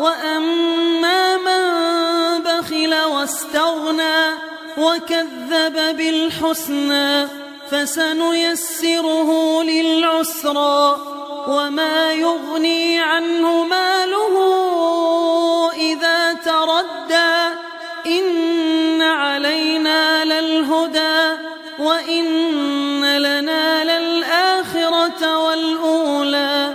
وأما من بخل واستغنى وكذب بالحسنى فسنيسره للعسرى وما يغني عنه ماله إذا تردى إن علينا للهدى وإن لنا للآخرة والأولى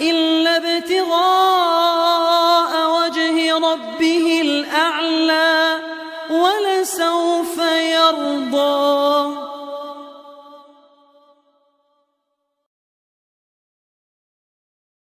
إلا ابتغاء وجه ربه